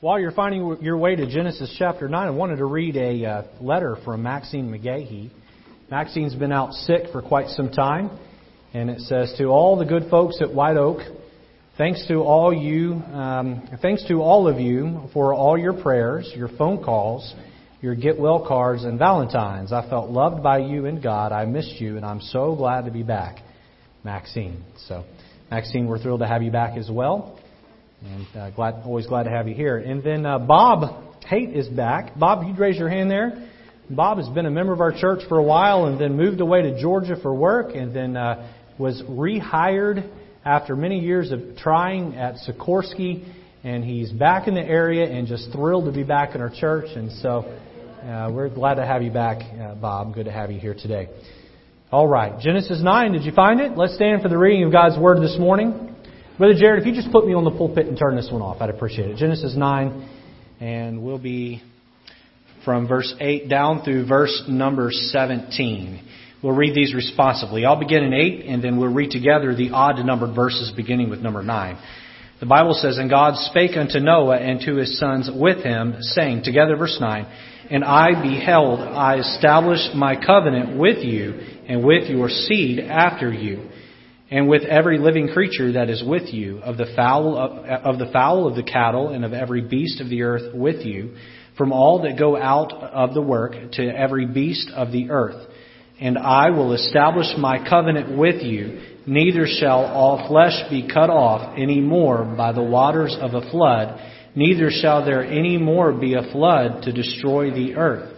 While you're finding your way to Genesis chapter 9, I wanted to read a uh, letter from Maxine McGahee. Maxine's been out sick for quite some time, and it says, To all the good folks at White Oak, thanks to all you, um, thanks to all of you for all your prayers, your phone calls, your get well cards, and Valentines. I felt loved by you and God. I missed you, and I'm so glad to be back. Maxine. So, Maxine, we're thrilled to have you back as well. And uh, glad, always glad to have you here. And then uh, Bob Haight is back. Bob, you'd raise your hand there. Bob has been a member of our church for a while and then moved away to Georgia for work and then uh, was rehired after many years of trying at Sikorsky. And he's back in the area and just thrilled to be back in our church. And so uh, we're glad to have you back, uh, Bob. Good to have you here today. All right, Genesis 9, did you find it? Let's stand for the reading of God's Word this morning. Brother Jared, if you just put me on the pulpit and turn this one off, I'd appreciate it. Genesis 9, and we'll be from verse 8 down through verse number 17. We'll read these responsively. I'll begin in 8, and then we'll read together the odd numbered verses beginning with number 9. The Bible says, And God spake unto Noah and to his sons with him, saying, together verse 9, And I beheld, I established my covenant with you and with your seed after you and with every living creature that is with you, of the fowl of, of, the fowl of the cattle, and of every beast of the earth with you, from all that go out of the ark to every beast of the earth. And I will establish my covenant with you, neither shall all flesh be cut off any more by the waters of a flood, neither shall there any more be a flood to destroy the earth.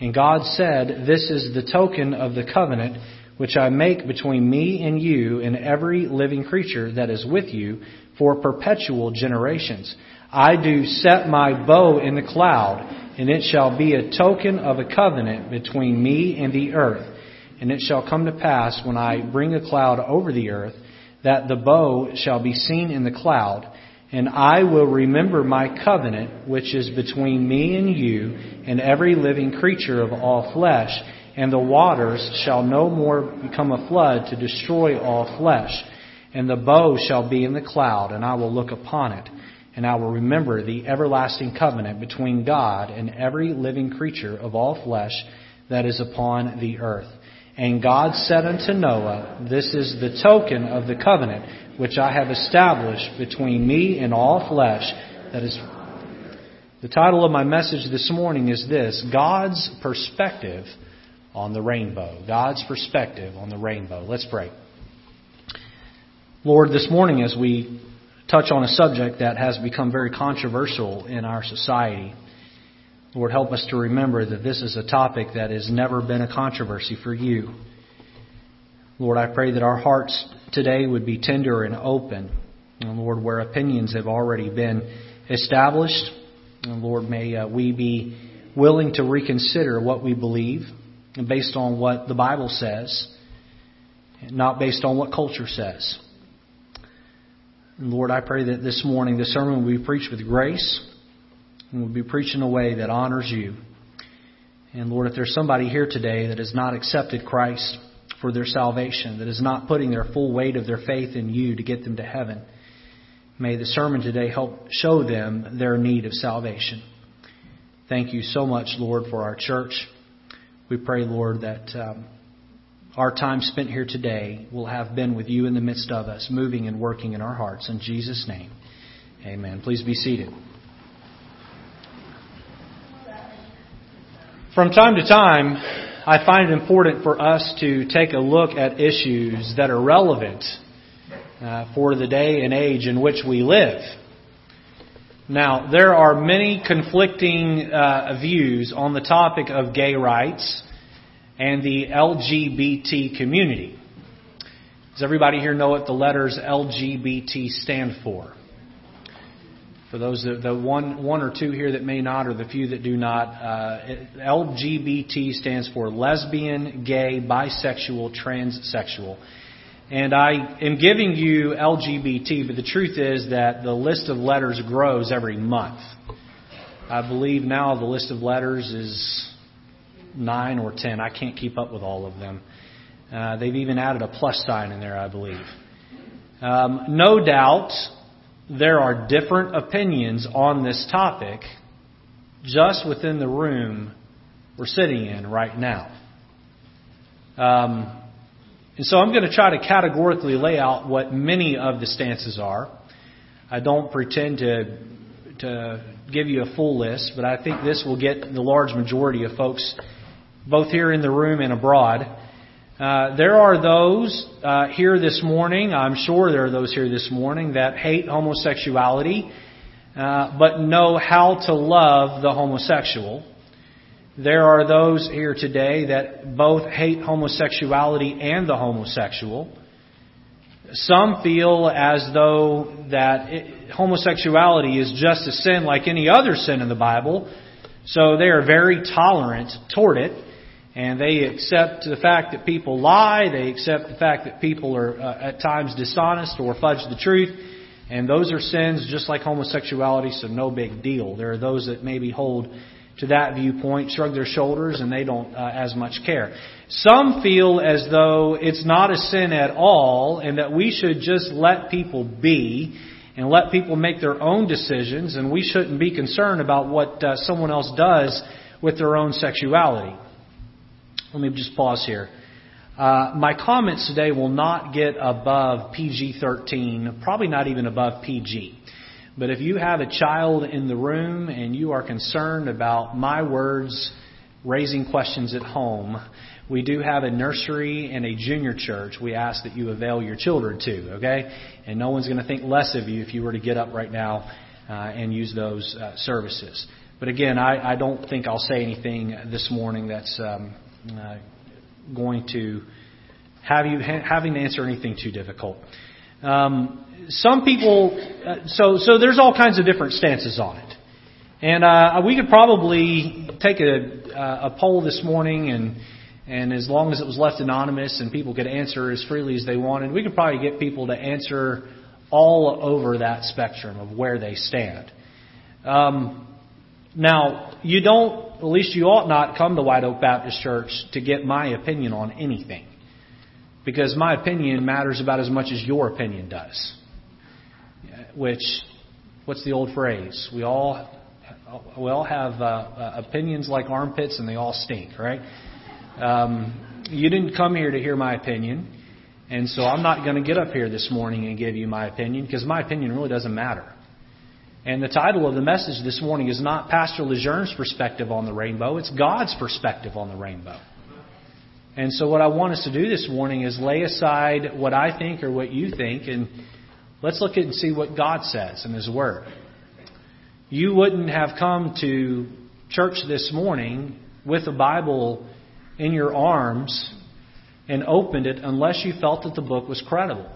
And God said, This is the token of the covenant which I make between me and you and every living creature that is with you for perpetual generations. I do set my bow in the cloud, and it shall be a token of a covenant between me and the earth. And it shall come to pass when I bring a cloud over the earth, that the bow shall be seen in the cloud, and I will remember my covenant which is between me and you and every living creature of all flesh and the waters shall no more become a flood to destroy all flesh. And the bow shall be in the cloud, and I will look upon it, and I will remember the everlasting covenant between God and every living creature of all flesh that is upon the earth. And God said unto Noah, This is the token of the covenant which I have established between me and all flesh that is the title of my message this morning is this God's perspective on the rainbow. God's perspective on the rainbow. Let's pray. Lord, this morning as we touch on a subject that has become very controversial in our society, Lord, help us to remember that this is a topic that has never been a controversy for you. Lord, I pray that our hearts today would be tender and open. And Lord, where opinions have already been established, and Lord, may uh, we be willing to reconsider what we believe based on what the Bible says, not based on what culture says. And Lord, I pray that this morning the sermon will be preached with grace and will be preached in a way that honors you. And Lord, if there's somebody here today that has not accepted Christ for their salvation, that is not putting their full weight of their faith in you to get them to heaven, may the sermon today help show them their need of salvation. Thank you so much, Lord, for our church. We pray, Lord, that um, our time spent here today will have been with you in the midst of us, moving and working in our hearts. In Jesus' name, amen. Please be seated. From time to time, I find it important for us to take a look at issues that are relevant uh, for the day and age in which we live. Now, there are many conflicting uh, views on the topic of gay rights and the LGBT community. Does everybody here know what the letters LGBT stand for? For those that, the one one or two here that may not, or the few that do not, uh, LGBT stands for lesbian, gay, bisexual, transsexual. And I am giving you LGBT, but the truth is that the list of letters grows every month. I believe now the list of letters is nine or ten. I can't keep up with all of them. Uh, they've even added a plus sign in there, I believe. Um, no doubt there are different opinions on this topic just within the room we're sitting in right now. Um, and so I'm going to try to categorically lay out what many of the stances are. I don't pretend to to give you a full list, but I think this will get the large majority of folks, both here in the room and abroad. Uh, there are those uh, here this morning, I'm sure there are those here this morning, that hate homosexuality, uh, but know how to love the homosexual. There are those here today that both hate homosexuality and the homosexual. Some feel as though that it, homosexuality is just a sin like any other sin in the Bible, so they are very tolerant toward it, and they accept the fact that people lie, they accept the fact that people are uh, at times dishonest or fudge the truth, and those are sins just like homosexuality, so no big deal. There are those that maybe hold to that viewpoint, shrug their shoulders, and they don't uh, as much care. Some feel as though it's not a sin at all, and that we should just let people be and let people make their own decisions, and we shouldn't be concerned about what uh, someone else does with their own sexuality. Let me just pause here. Uh, my comments today will not get above PG 13, probably not even above PG. But if you have a child in the room and you are concerned about my words raising questions at home, we do have a nursery and a junior church we ask that you avail your children to, okay? And no one's going to think less of you if you were to get up right now uh, and use those uh, services. But again, I, I don't think I'll say anything this morning that's um, uh, going to have you ha- having to answer anything too difficult. Um, some people, uh, so so there's all kinds of different stances on it, and uh, we could probably take a, uh, a poll this morning, and and as long as it was left anonymous and people could answer as freely as they wanted, we could probably get people to answer all over that spectrum of where they stand. Um, now, you don't, at least you ought not come to White Oak Baptist Church to get my opinion on anything. Because my opinion matters about as much as your opinion does which, what's the old phrase? We all, we all have uh, opinions like armpits and they all stink, right? Um, you didn't come here to hear my opinion, and so I'm not going to get up here this morning and give you my opinion because my opinion really doesn't matter. And the title of the message this morning is not Pastor Lejeune's perspective on the rainbow, it's God's perspective on the rainbow. And so, what I want us to do this morning is lay aside what I think or what you think and Let's look at and see what God says in His Word. You wouldn't have come to church this morning with a Bible in your arms and opened it unless you felt that the book was credible.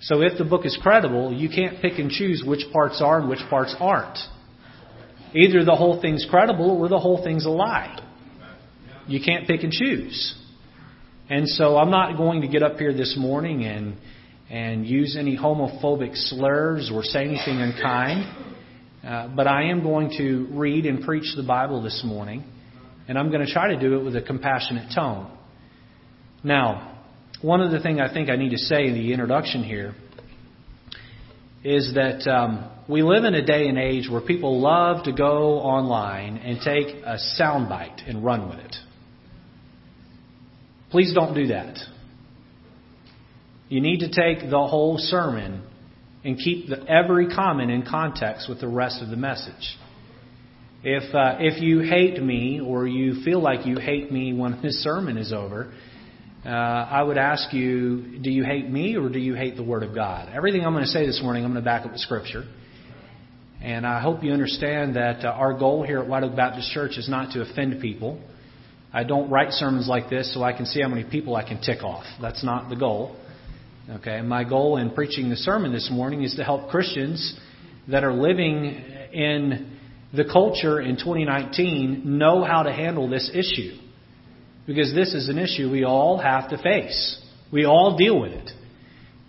So if the book is credible, you can't pick and choose which parts are and which parts aren't. Either the whole thing's credible or the whole thing's a lie. You can't pick and choose. And so I'm not going to get up here this morning and and use any homophobic slurs or say anything unkind. Uh, but I am going to read and preach the Bible this morning, and I'm going to try to do it with a compassionate tone. Now, one of the things I think I need to say in the introduction here is that um, we live in a day and age where people love to go online and take a soundbite and run with it. Please don't do that. You need to take the whole sermon and keep the, every comment in context with the rest of the message. If, uh, if you hate me or you feel like you hate me when this sermon is over, uh, I would ask you, do you hate me or do you hate the Word of God? Everything I'm going to say this morning, I'm going to back up with Scripture. And I hope you understand that uh, our goal here at White Oak Baptist Church is not to offend people. I don't write sermons like this so I can see how many people I can tick off. That's not the goal. Okay, my goal in preaching the sermon this morning is to help Christians that are living in the culture in 2019 know how to handle this issue. Because this is an issue we all have to face. We all deal with it.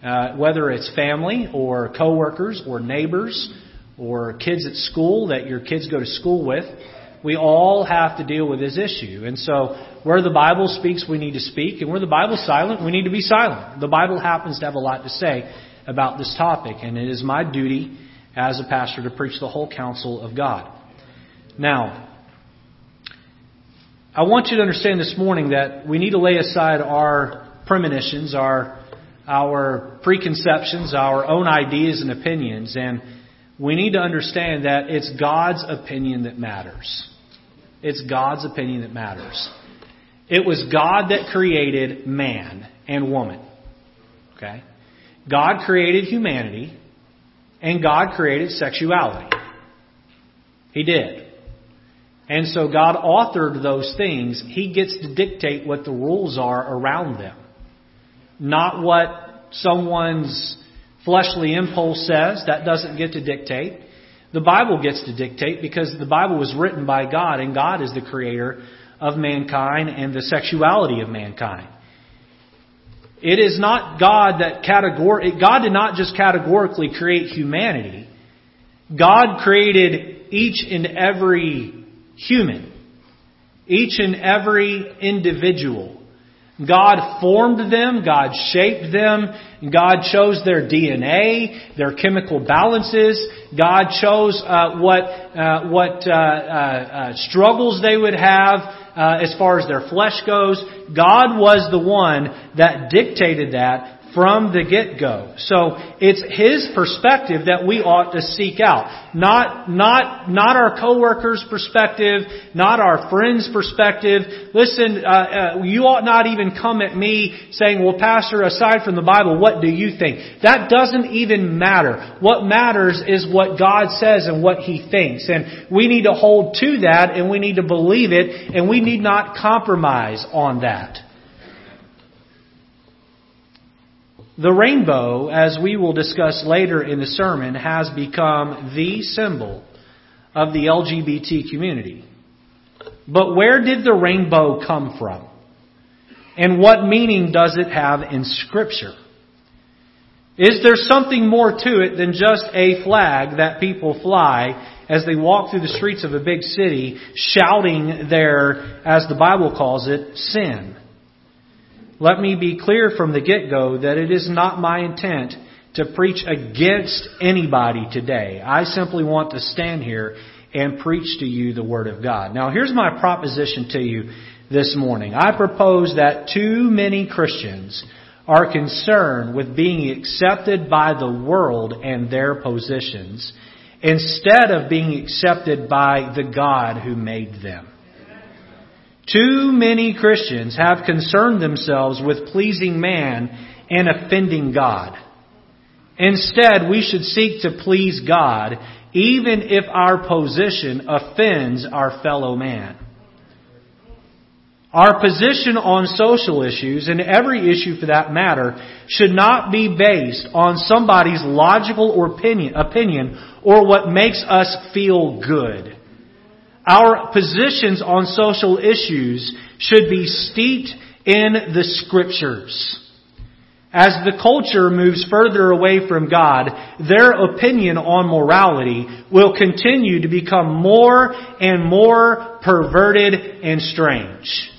Uh, whether it's family or coworkers or neighbors or kids at school that your kids go to school with, we all have to deal with this issue. And so, where the Bible speaks, we need to speak, and where the Bible's silent, we need to be silent. The Bible happens to have a lot to say about this topic, and it is my duty as a pastor to preach the whole counsel of God. Now, I want you to understand this morning that we need to lay aside our premonitions, our, our preconceptions, our own ideas and opinions, and we need to understand that it's God's opinion that matters. It's God's opinion that matters. It was God that created man and woman. Okay? God created humanity and God created sexuality. He did. And so God authored those things. He gets to dictate what the rules are around them. Not what someone's fleshly impulse says. That doesn't get to dictate. The Bible gets to dictate because the Bible was written by God and God is the creator of mankind and the sexuality of mankind. It is not God that categor- God did not just categorically create humanity. God created each and every human, each and every individual. God formed them, God shaped them, God chose their DNA, their chemical balances, God chose uh, what uh, what uh, uh, uh struggles they would have uh, as far as their flesh goes. God was the one that dictated that from the get-go. So it's His perspective that we ought to seek out. Not, not, not our coworkers' perspective, not our friends' perspective. Listen, uh, uh, you ought not even come at me saying, well, Pastor, aside from the Bible, what do you think? That doesn't even matter. What matters is what God says and what He thinks. And we need to hold to that and we need to believe it and we need not compromise on that. The rainbow, as we will discuss later in the sermon, has become the symbol of the LGBT community. But where did the rainbow come from? And what meaning does it have in Scripture? Is there something more to it than just a flag that people fly as they walk through the streets of a big city shouting their, as the Bible calls it, sin? Let me be clear from the get-go that it is not my intent to preach against anybody today. I simply want to stand here and preach to you the Word of God. Now here's my proposition to you this morning. I propose that too many Christians are concerned with being accepted by the world and their positions instead of being accepted by the God who made them. Too many Christians have concerned themselves with pleasing man and offending God. Instead, we should seek to please God even if our position offends our fellow man. Our position on social issues, and every issue for that matter, should not be based on somebody's logical opinion, opinion or what makes us feel good. Our positions on social issues should be steeped in the scriptures. As the culture moves further away from God, their opinion on morality will continue to become more and more perverted and strange.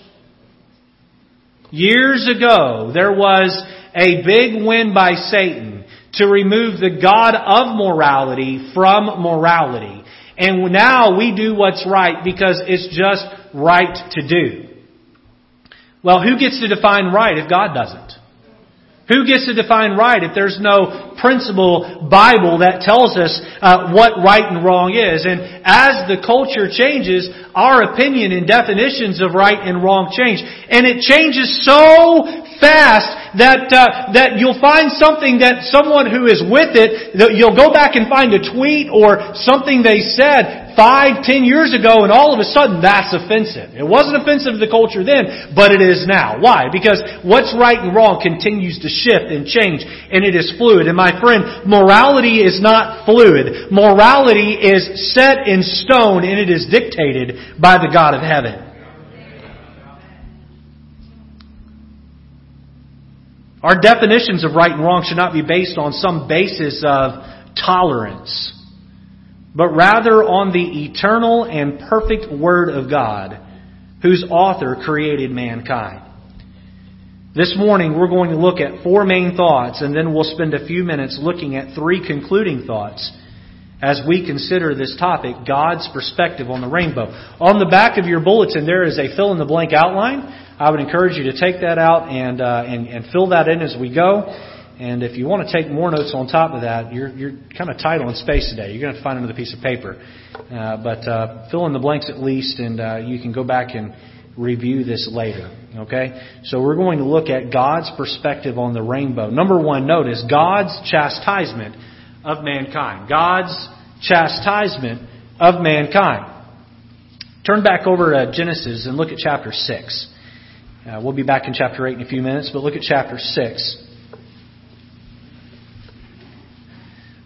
Years ago, there was a big win by Satan to remove the God of morality from morality. And now we do what's right because it's just right to do. Well, who gets to define right if God doesn't? Who gets to define right if there's no principle Bible that tells us uh, what right and wrong is? And as the culture changes, our opinion and definitions of right and wrong change. And it changes so fast that uh, that you'll find something that someone who is with it, you'll go back and find a tweet or something they said five, ten years ago, and all of a sudden that's offensive. It wasn't offensive to the culture then, but it is now. Why? Because what's right and wrong continues to shift and change, and it is fluid. And my friend, morality is not fluid. Morality is set in stone, and it is dictated by the God of heaven. Our definitions of right and wrong should not be based on some basis of tolerance but rather on the eternal and perfect Word of God, whose author created mankind. This morning we're going to look at four main thoughts and then we'll spend a few minutes looking at three concluding thoughts as we consider this topic, God's perspective on the rainbow. On the back of your bulletin there is a fill in the blank outline. I would encourage you to take that out and, uh, and, and fill that in as we go. And if you want to take more notes on top of that, you're, you're kind of tight on space today. You're going to have to find another piece of paper. Uh, but uh, fill in the blanks at least, and uh, you can go back and review this later. Okay? So we're going to look at God's perspective on the rainbow. Number one, notice God's chastisement of mankind. God's chastisement of mankind. Turn back over to Genesis and look at chapter 6. Uh, we'll be back in chapter 8 in a few minutes, but look at chapter 6.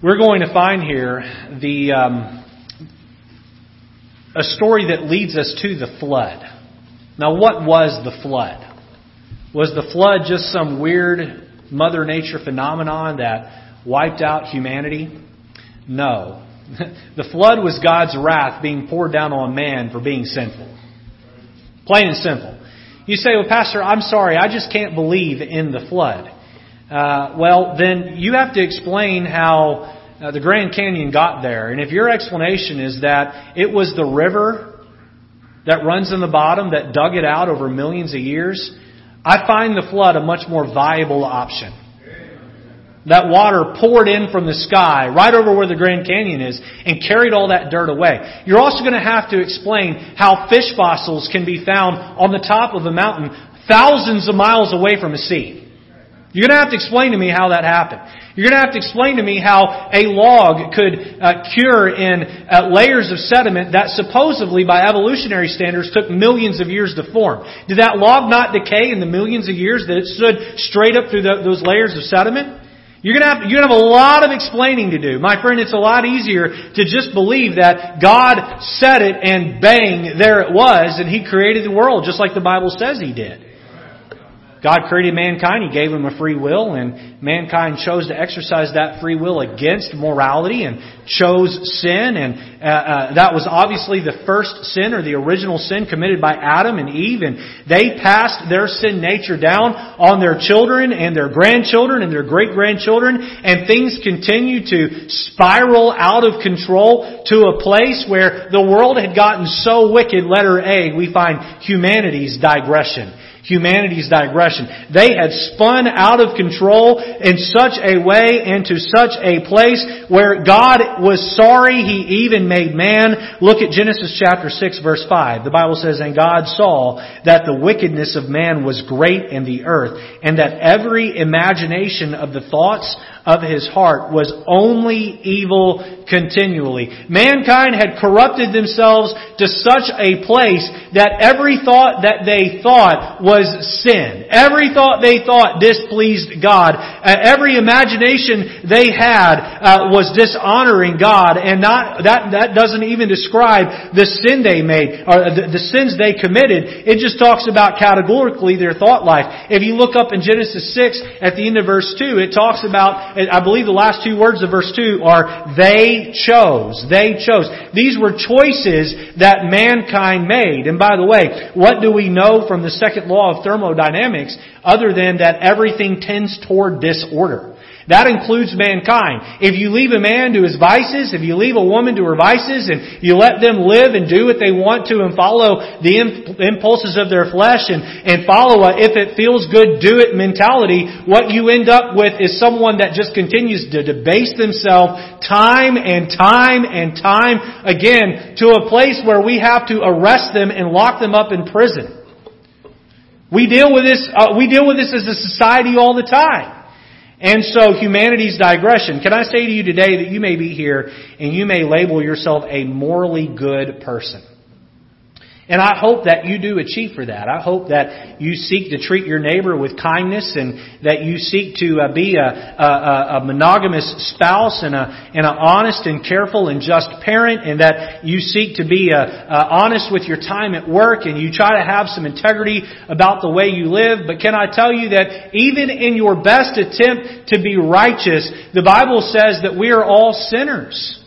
We're going to find here the um, a story that leads us to the flood. Now, what was the flood? Was the flood just some weird Mother Nature phenomenon that wiped out humanity? No. the flood was God's wrath being poured down on man for being sinful. Plain and simple. You say, well, Pastor, I'm sorry, I just can't believe in the flood. Uh, well, then you have to explain how uh, the Grand Canyon got there. And if your explanation is that it was the river that runs in the bottom that dug it out over millions of years, I find the flood a much more viable option. That water poured in from the sky right over where the Grand Canyon is and carried all that dirt away. You're also going to have to explain how fish fossils can be found on the top of a mountain thousands of miles away from a sea. You're going to have to explain to me how that happened. You're going to have to explain to me how a log could uh, cure in uh, layers of sediment that supposedly, by evolutionary standards, took millions of years to form. Did that log not decay in the millions of years that it stood straight up through the, those layers of sediment? You're gonna, have, you're gonna have a lot of explaining to do. My friend, it's a lot easier to just believe that God said it and bang, there it was, and He created the world just like the Bible says He did. God created mankind. He gave him a free will, and mankind chose to exercise that free will against morality and chose sin. And uh, uh, that was obviously the first sin or the original sin committed by Adam and Eve. And they passed their sin nature down on their children and their grandchildren and their great grandchildren. And things continue to spiral out of control to a place where the world had gotten so wicked, letter A, we find humanity's digression humanity's digression. They had spun out of control in such a way and to such a place where God was sorry He even made man. Look at Genesis chapter 6 verse 5. The Bible says, And God saw that the wickedness of man was great in the earth, and that every imagination of the thoughts of his heart was only evil continually. Mankind had corrupted themselves to such a place that every thought that they thought was sin. Every thought they thought displeased God. Uh, every imagination they had uh, was dishonoring God, and not that that doesn't even describe the sin they made or the, the sins they committed. It just talks about categorically their thought life. If you look up in Genesis six at the end of verse two, it talks about I believe the last two words of verse 2 are, they chose. They chose. These were choices that mankind made. And by the way, what do we know from the second law of thermodynamics other than that everything tends toward disorder? That includes mankind. If you leave a man to his vices, if you leave a woman to her vices, and you let them live and do what they want to and follow the impulses of their flesh and, and follow a if it feels good, do it mentality, what you end up with is someone that just continues to debase themselves time and time and time again to a place where we have to arrest them and lock them up in prison. We deal with this, uh, we deal with this as a society all the time. And so humanity's digression. Can I say to you today that you may be here and you may label yourself a morally good person? And I hope that you do achieve for that. I hope that you seek to treat your neighbor with kindness and that you seek to uh, be a, a, a monogamous spouse and, a, and an honest and careful and just parent and that you seek to be uh, uh, honest with your time at work and you try to have some integrity about the way you live. But can I tell you that even in your best attempt to be righteous, the Bible says that we are all sinners.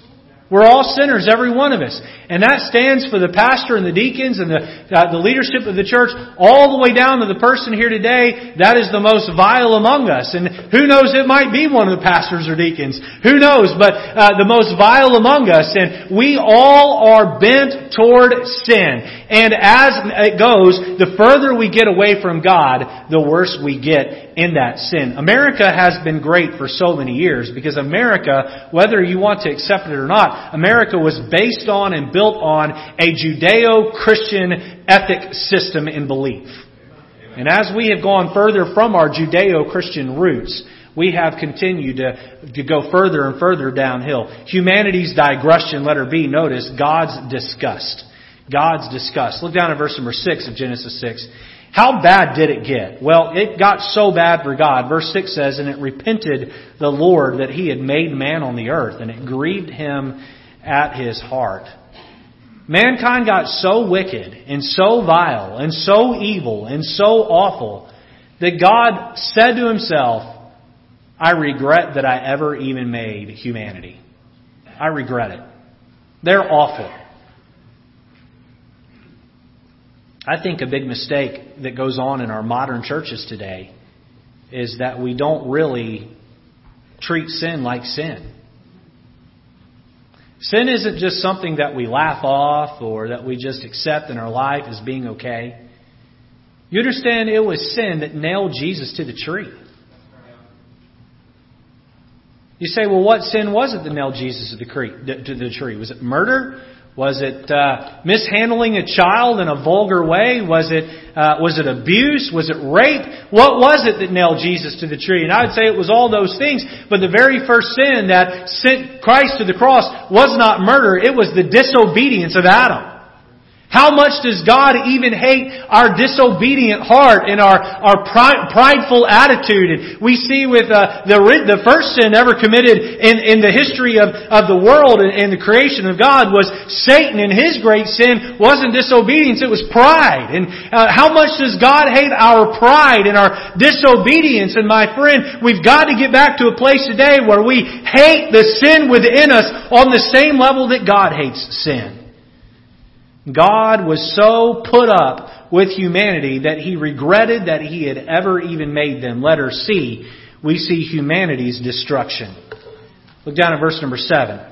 We're all sinners, every one of us. And that stands for the pastor and the deacons and the, uh, the leadership of the church all the way down to the person here today that is the most vile among us. And who knows, it might be one of the pastors or deacons. Who knows, but uh, the most vile among us. And we all are bent toward sin. And as it goes, the further we get away from God, the worse we get in that sin. America has been great for so many years because America, whether you want to accept it or not, America was based on and built on a Judeo-Christian ethic system and belief. And as we have gone further from our Judeo-Christian roots, we have continued to, to go further and further downhill. Humanity's digression, letter B, notice God's disgust. God's disgust. Look down at verse number 6 of Genesis 6. How bad did it get? Well, it got so bad for God. Verse 6 says, And it repented the Lord that he had made man on the earth, and it grieved him at his heart. Mankind got so wicked and so vile and so evil and so awful that God said to himself, I regret that I ever even made humanity. I regret it. They're awful. I think a big mistake that goes on in our modern churches today is that we don't really treat sin like sin. Sin isn't just something that we laugh off or that we just accept in our life as being okay. You understand it was sin that nailed Jesus to the tree. You say, well, what sin was it that nailed Jesus to the tree? Was it murder? Was it uh, mishandling a child in a vulgar way? Was it uh, was it abuse? Was it rape? What was it that nailed Jesus to the tree? And I would say it was all those things. But the very first sin that sent Christ to the cross was not murder. It was the disobedience of Adam. How much does God even hate our disobedient heart and our, our prideful attitude? And we see with uh, the, the first sin ever committed in, in the history of, of the world and, and the creation of God was Satan and his great sin wasn't disobedience, it was pride. And uh, how much does God hate our pride and our disobedience? And my friend, we've got to get back to a place today where we hate the sin within us on the same level that God hates sin. God was so put up with humanity that he regretted that he had ever even made them. Letter C, we see humanity's destruction. Look down at verse number 7.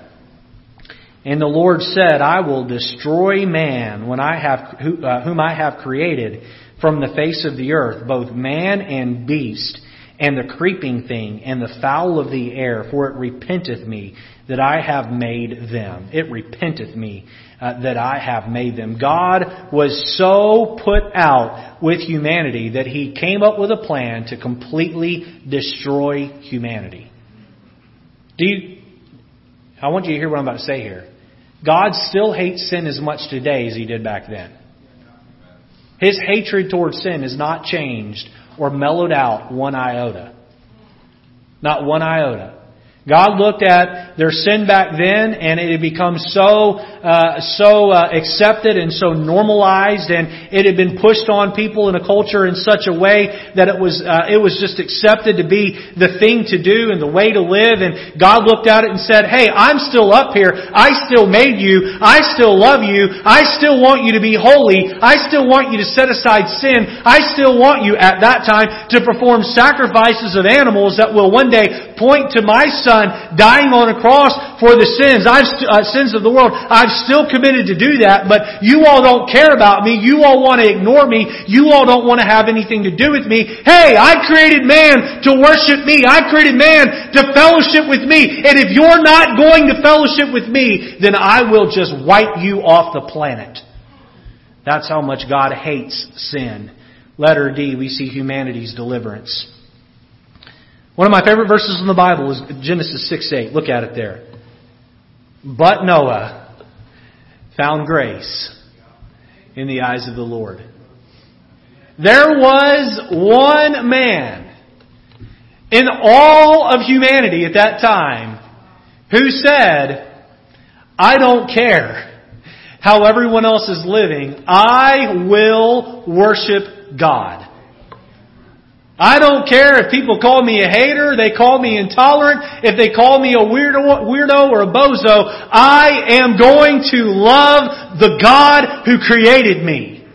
And the Lord said, I will destroy man when I have, uh, whom I have created from the face of the earth, both man and beast, and the creeping thing, and the fowl of the air, for it repenteth me that I have made them. It repenteth me uh, that I have made them. God was so put out with humanity that He came up with a plan to completely destroy humanity. Do you, I want you to hear what I'm about to say here. God still hates sin as much today as He did back then. His hatred towards sin has not changed or mellowed out one iota. Not one iota. God looked at their sin back then, and it had become so uh, so uh, accepted and so normalized, and it had been pushed on people in a culture in such a way that it was uh, it was just accepted to be the thing to do and the way to live. And God looked at it and said, "Hey, I'm still up here. I still made you. I still love you. I still want you to be holy. I still want you to set aside sin. I still want you at that time to perform sacrifices of animals that will one day point to my son." Dying on a cross for the sins, I've uh, sins of the world. I've still committed to do that, but you all don't care about me. You all want to ignore me. You all don't want to have anything to do with me. Hey, I created man to worship me. I created man to fellowship with me. And if you're not going to fellowship with me, then I will just wipe you off the planet. That's how much God hates sin. Letter D, we see humanity's deliverance. One of my favorite verses in the Bible is Genesis 6 8. Look at it there. But Noah found grace in the eyes of the Lord. There was one man in all of humanity at that time who said, I don't care how everyone else is living. I will worship God. I don't care if people call me a hater, they call me intolerant, if they call me a weirdo, weirdo or a bozo, I am going to love the God who created me.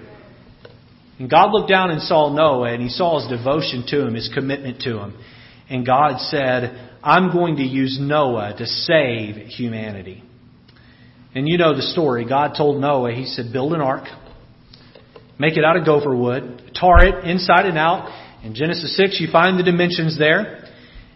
And God looked down and saw Noah and he saw his devotion to him, his commitment to him. And God said, I'm going to use Noah to save humanity. And you know the story. God told Noah, He said, build an ark, make it out of gopher wood, tar it inside and out, in Genesis 6, you find the dimensions there.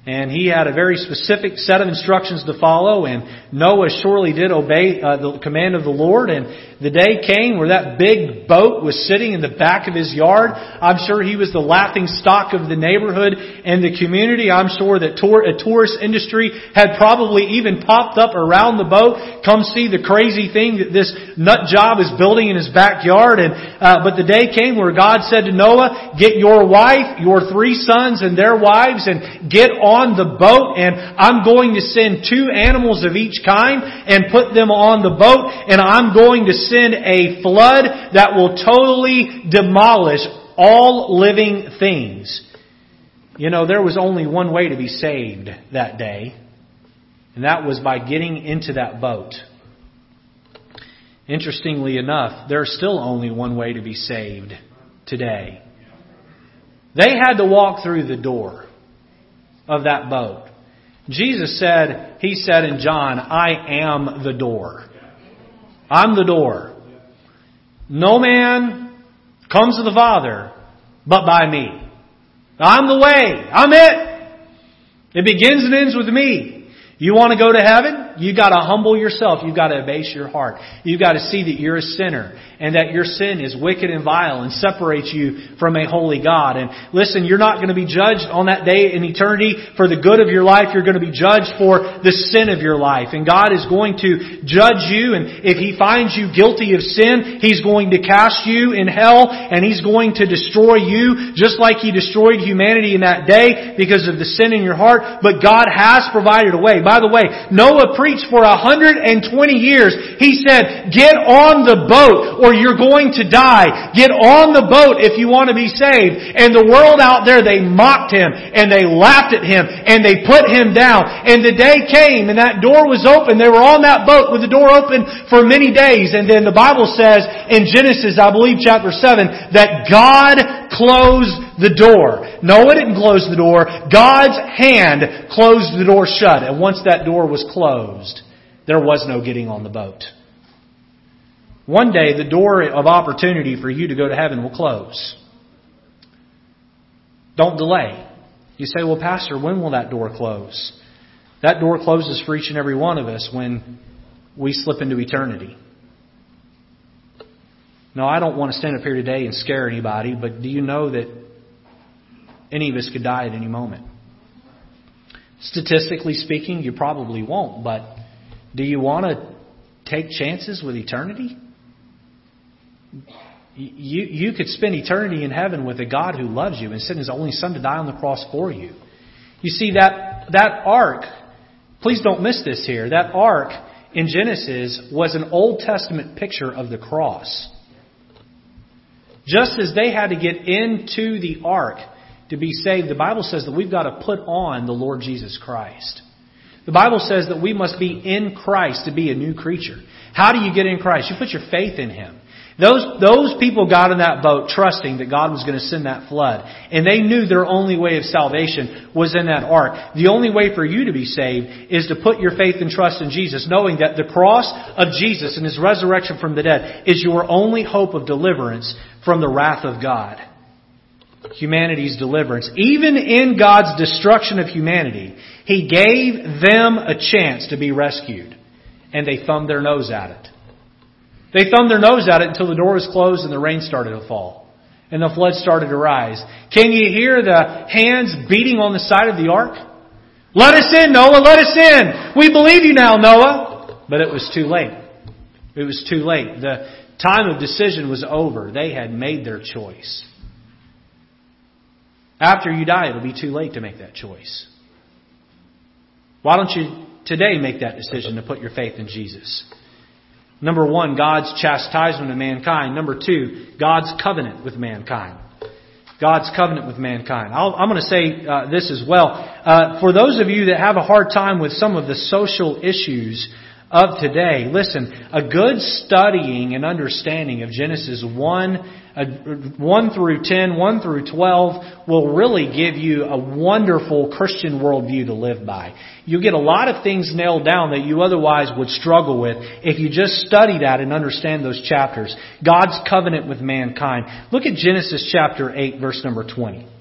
And he had a very specific set of instructions to follow, and Noah surely did obey uh, the command of the Lord. And the day came where that big boat was sitting in the back of his yard. I'm sure he was the laughing stock of the neighborhood and the community. I'm sure that tour, a tourist industry had probably even popped up around the boat. Come see the crazy thing that this nut job is building in his backyard. And uh, but the day came where God said to Noah, "Get your wife, your three sons, and their wives, and get on the boat. And I'm going to send two animals of each kind and put them on the boat, and I'm going to." send a flood that will totally demolish all living things. You know, there was only one way to be saved that day, and that was by getting into that boat. Interestingly enough, there's still only one way to be saved today. They had to walk through the door of that boat. Jesus said, He said in John, I am the door. I'm the door. No man comes to the Father but by me. I'm the way. I'm it. It begins and ends with me. You want to go to heaven? You got to humble yourself. You've got to abase your heart. You've got to see that you're a sinner and that your sin is wicked and vile and separates you from a holy God. And listen, you're not going to be judged on that day in eternity for the good of your life. You're going to be judged for the sin of your life. And God is going to judge you. And if He finds you guilty of sin, He's going to cast you in hell and He's going to destroy you just like He destroyed humanity in that day because of the sin in your heart. But God has provided a way. By the way, Noah preached for 120 years. He said, get on the boat or you're going to die. Get on the boat if you want to be saved. And the world out there, they mocked him and they laughed at him and they put him down. And the day came and that door was open. They were on that boat with the door open for many days. And then the Bible says in Genesis, I believe chapter 7, that God closed the door. Noah didn't close the door. God's hand closed the door shut. And once that door was closed, there was no getting on the boat. One day, the door of opportunity for you to go to heaven will close. Don't delay. You say, well, Pastor, when will that door close? That door closes for each and every one of us when we slip into eternity. No, I don't want to stand up here today and scare anybody, but do you know that any of us could die at any moment? Statistically speaking, you probably won't, but do you want to take chances with eternity? You, you could spend eternity in heaven with a God who loves you and sent his only son to die on the cross for you. You see, that, that ark, please don't miss this here, that ark in Genesis was an Old Testament picture of the cross. Just as they had to get into the ark to be saved, the Bible says that we've got to put on the Lord Jesus Christ. The Bible says that we must be in Christ to be a new creature. How do you get in Christ? You put your faith in Him. Those, those people got in that boat trusting that God was going to send that flood. And they knew their only way of salvation was in that ark. The only way for you to be saved is to put your faith and trust in Jesus, knowing that the cross of Jesus and His resurrection from the dead is your only hope of deliverance from the wrath of God. Humanity's deliverance. Even in God's destruction of humanity, He gave them a chance to be rescued. And they thumbed their nose at it. They thumbed their nose at it until the door was closed and the rain started to fall. And the flood started to rise. Can you hear the hands beating on the side of the ark? Let us in, Noah, let us in. We believe you now, Noah. But it was too late. It was too late. The time of decision was over. They had made their choice. After you die, it'll be too late to make that choice. Why don't you today make that decision to put your faith in Jesus? Number one, God's chastisement of mankind. Number two, God's covenant with mankind. God's covenant with mankind. i am going to say uh, this as well. Uh, for those of you that have a hard time with some of the social issues of today, listen, a good studying and understanding of Genesis 1 uh, 1 through 10, 1 through 12 will really give you a wonderful Christian worldview to live by. You'll get a lot of things nailed down that you otherwise would struggle with if you just study that and understand those chapters. God's covenant with mankind. Look at Genesis chapter 8 verse number 20.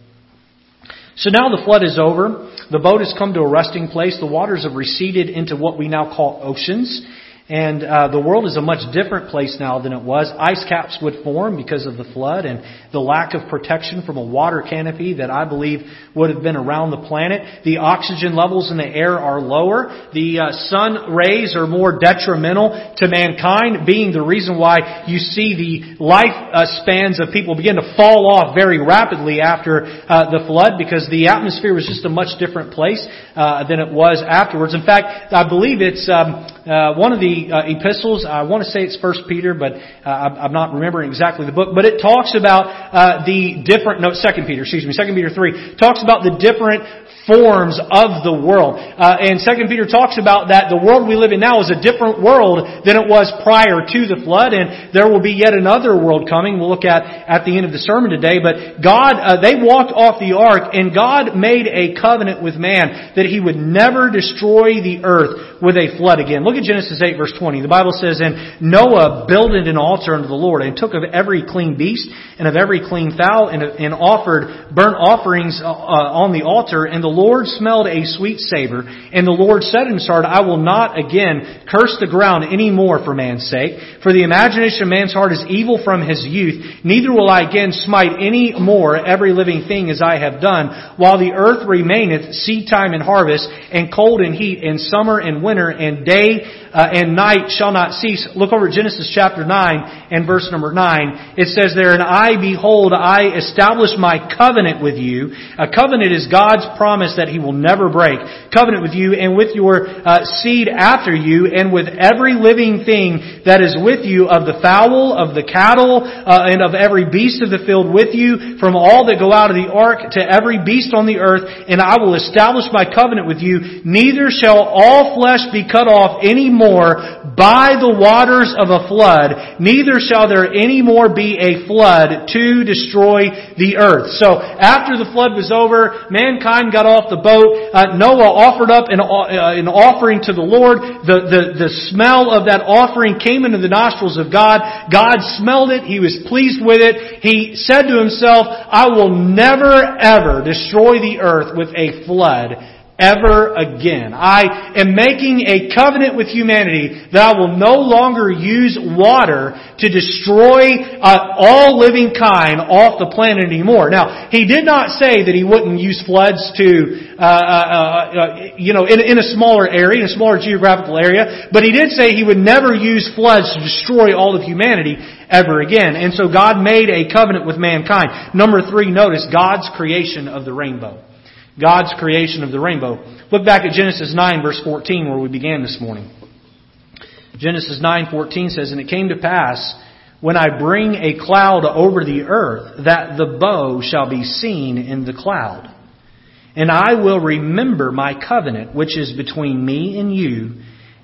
So now the flood is over. The boat has come to a resting place. The waters have receded into what we now call oceans. And uh, the world is a much different place now than it was. Ice caps would form because of the flood and the lack of protection from a water canopy that I believe would have been around the planet. The oxygen levels in the air are lower. The uh, sun rays are more detrimental to mankind, being the reason why you see the life uh, spans of people begin to fall off very rapidly after uh, the flood because the atmosphere was just a much different place uh, than it was afterwards. In fact, I believe it's um, uh, one of the uh, epistles. I want to say it's First Peter, but uh, I'm not remembering exactly the book. But it talks about uh, the different. No, Second Peter. Excuse me. Second Peter three talks about the different forms of the world. Uh, and Second Peter talks about that the world we live in now is a different world than it was prior to the flood, and there will be yet another world coming. We'll look at at the end of the sermon today. But God, uh, they walked off the ark, and God made a covenant with man that He would never destroy the earth with a flood again. Look at Genesis eight verse twenty. The Bible says, "And Noah builded an altar unto the Lord, and took of every clean beast and of every clean fowl, and, and offered burnt offerings uh, uh on the altar, and the Lord smelled a sweet savor, and the Lord said in his heart, I will not again curse the ground any more for man's sake, for the imagination of man's heart is evil from his youth, neither will I again smite any more every living thing as I have done, while the earth remaineth seed time and harvest, and cold and heat, and summer and winter, and day uh, and night shall not cease. Look over Genesis chapter 9 and verse number 9. It says there, And I, behold, I establish my covenant with you. A covenant is God's promise that He will never break. Covenant with you and with your uh, seed after you and with every living thing that is with you of the fowl, of the cattle, uh, and of every beast of the field with you, from all that go out of the ark to every beast on the earth, and I will establish my covenant with you. Neither shall all flesh be cut off any more by the waters of a flood, neither shall there any more be a flood to destroy the earth. So after the flood was over, mankind got off the boat. Uh, Noah offered up an, uh, an offering to the Lord. The, the, the smell of that offering came into the nostrils of God. God smelled it. He was pleased with it. He said to himself, I will never ever destroy the earth with a flood ever again. I am making a covenant with humanity that I will no longer use water to destroy uh, all living kind off the planet anymore. Now, he did not say that he wouldn't use floods to, uh, uh, uh, you know, in, in a smaller area, in a smaller geographical area, but he did say he would never use floods to destroy all of humanity ever again. And so God made a covenant with mankind. Number three, notice God's creation of the rainbow. God's creation of the rainbow. Look back at Genesis 9 verse 14 where we began this morning. Genesis 9:14 says, "And it came to pass when I bring a cloud over the earth that the bow shall be seen in the cloud. And I will remember my covenant which is between me and you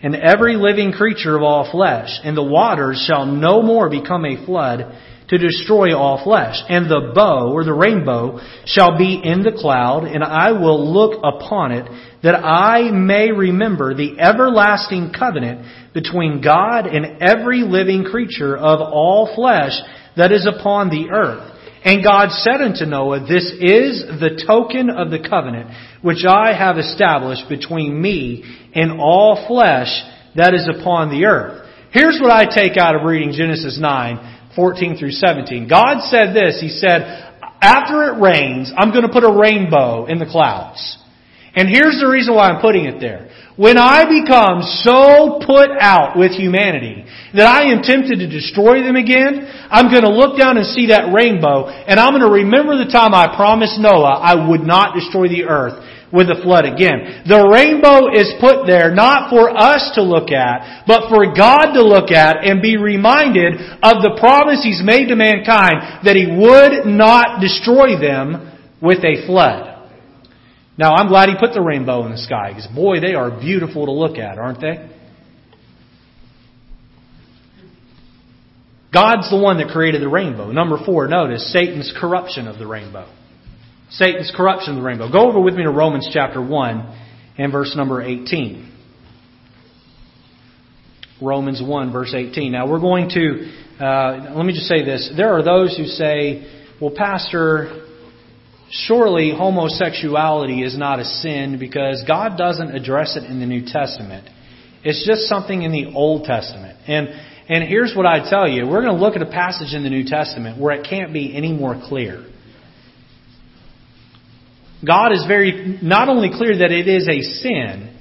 and every living creature of all flesh, and the waters shall no more become a flood to destroy all flesh. And the bow, or the rainbow, shall be in the cloud, and I will look upon it, that I may remember the everlasting covenant between God and every living creature of all flesh that is upon the earth. And God said unto Noah, This is the token of the covenant which I have established between me and all flesh that is upon the earth. Here's what I take out of reading Genesis 9 14 through 17. God said this. He said, after it rains, I'm going to put a rainbow in the clouds. And here's the reason why I'm putting it there. When I become so put out with humanity that I am tempted to destroy them again, I'm going to look down and see that rainbow and I'm going to remember the time I promised Noah I would not destroy the earth with the flood again. The rainbow is put there not for us to look at, but for God to look at and be reminded of the promise He's made to mankind that He would not destroy them with a flood. Now, I'm glad He put the rainbow in the sky because, boy, they are beautiful to look at, aren't they? God's the one that created the rainbow. Number four, notice Satan's corruption of the rainbow. Satan's corruption of the rainbow. Go over with me to Romans chapter 1 and verse number 18. Romans 1 verse 18. Now we're going to, uh, let me just say this. There are those who say, well, Pastor, surely homosexuality is not a sin because God doesn't address it in the New Testament. It's just something in the Old Testament. And and here's what I tell you. We're going to look at a passage in the New Testament where it can't be any more clear. God is very, not only clear that it is a sin,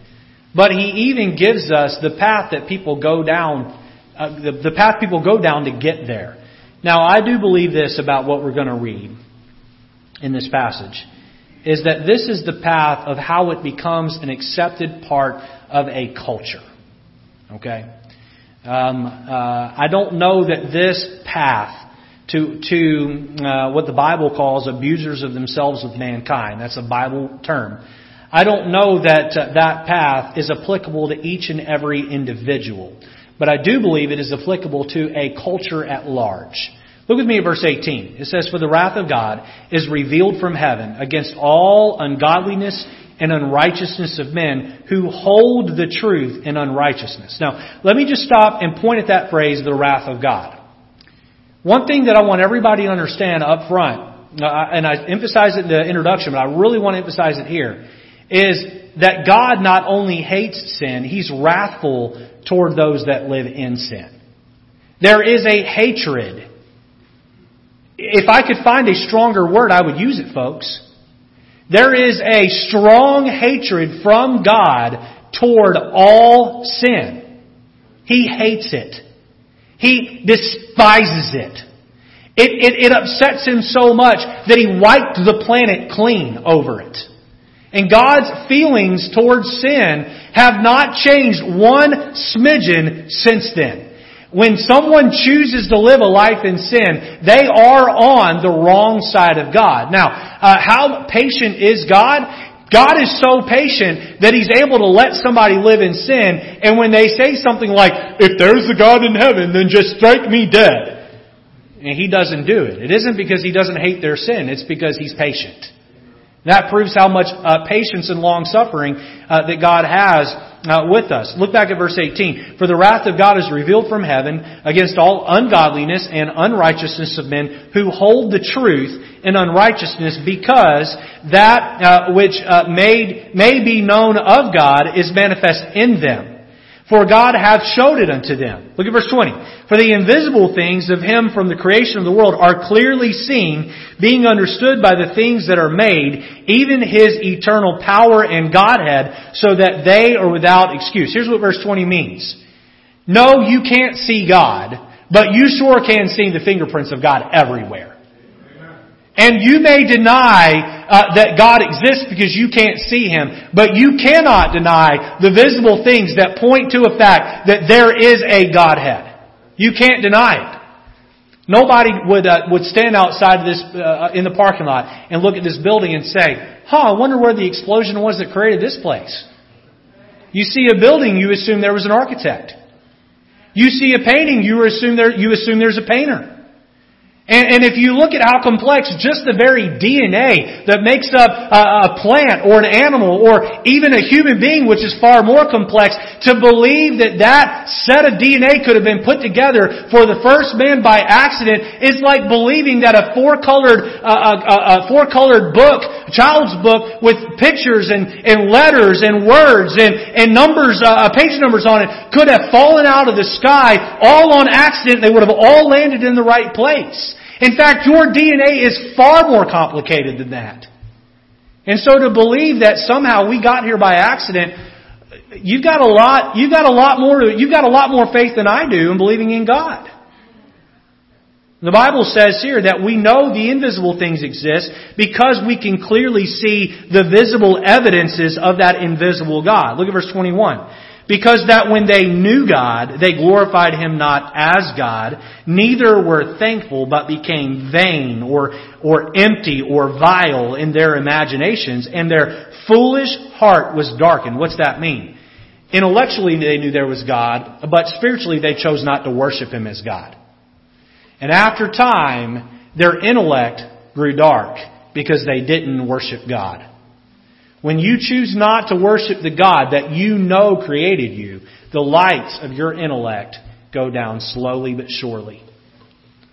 but He even gives us the path that people go down, uh, the, the path people go down to get there. Now, I do believe this about what we're going to read in this passage, is that this is the path of how it becomes an accepted part of a culture. Okay? Um, uh, I don't know that this path to to uh, what the Bible calls abusers of themselves with mankind. That's a Bible term. I don't know that uh, that path is applicable to each and every individual, but I do believe it is applicable to a culture at large. Look with me at verse 18. It says, For the wrath of God is revealed from heaven against all ungodliness and unrighteousness of men who hold the truth in unrighteousness. Now, let me just stop and point at that phrase, the wrath of God. One thing that I want everybody to understand up front, uh, and I emphasize it in the introduction, but I really want to emphasize it here, is that God not only hates sin, He's wrathful toward those that live in sin. There is a hatred. If I could find a stronger word, I would use it, folks. There is a strong hatred from God toward all sin. He hates it. He despises it. It, it. it, upsets him so much that he wiped the planet clean over it. And God's feelings towards sin have not changed one smidgen since then. When someone chooses to live a life in sin, they are on the wrong side of God. Now, uh, how patient is God? God is so patient that He's able to let somebody live in sin, and when they say something like, if there's a God in heaven, then just strike me dead. And He doesn't do it. It isn't because He doesn't hate their sin, it's because He's patient. That proves how much uh, patience and long suffering uh, that God has uh, with us. Look back at verse 18. For the wrath of God is revealed from heaven against all ungodliness and unrighteousness of men who hold the truth in unrighteousness because that uh, which uh, made, may be known of God is manifest in them. For God hath showed it unto them. Look at verse 20. For the invisible things of Him from the creation of the world are clearly seen, being understood by the things that are made, even His eternal power and Godhead, so that they are without excuse. Here's what verse 20 means. No, you can't see God, but you sure can see the fingerprints of God everywhere. And you may deny uh, that God exists because you can't see Him, but you cannot deny the visible things that point to a fact that there is a Godhead. You can't deny it. Nobody would uh, would stand outside of this uh, in the parking lot and look at this building and say, "Huh, I wonder where the explosion was that created this place." You see a building, you assume there was an architect. You see a painting, you assume there you assume there's a painter. And, and, if you look at how complex just the very DNA that makes up a, a, plant or an animal or even a human being, which is far more complex, to believe that that set of DNA could have been put together for the first man by accident is like believing that a four-colored, uh, a, a four-colored book, child's book with pictures and, and letters and words and, and numbers, uh, page numbers on it could have fallen out of the sky all on accident. They would have all landed in the right place. In fact, your DNA is far more complicated than that. And so to believe that somehow we got here by accident, you've got a lot, you've got a lot more, you've got a lot more faith than I do in believing in God. The Bible says here that we know the invisible things exist because we can clearly see the visible evidences of that invisible God. Look at verse 21. Because that when they knew God, they glorified Him not as God, neither were thankful, but became vain or, or empty or vile in their imaginations, and their foolish heart was darkened. What's that mean? Intellectually they knew there was God, but spiritually they chose not to worship Him as God. And after time, their intellect grew dark because they didn't worship God. When you choose not to worship the God that you know created you, the lights of your intellect go down slowly but surely.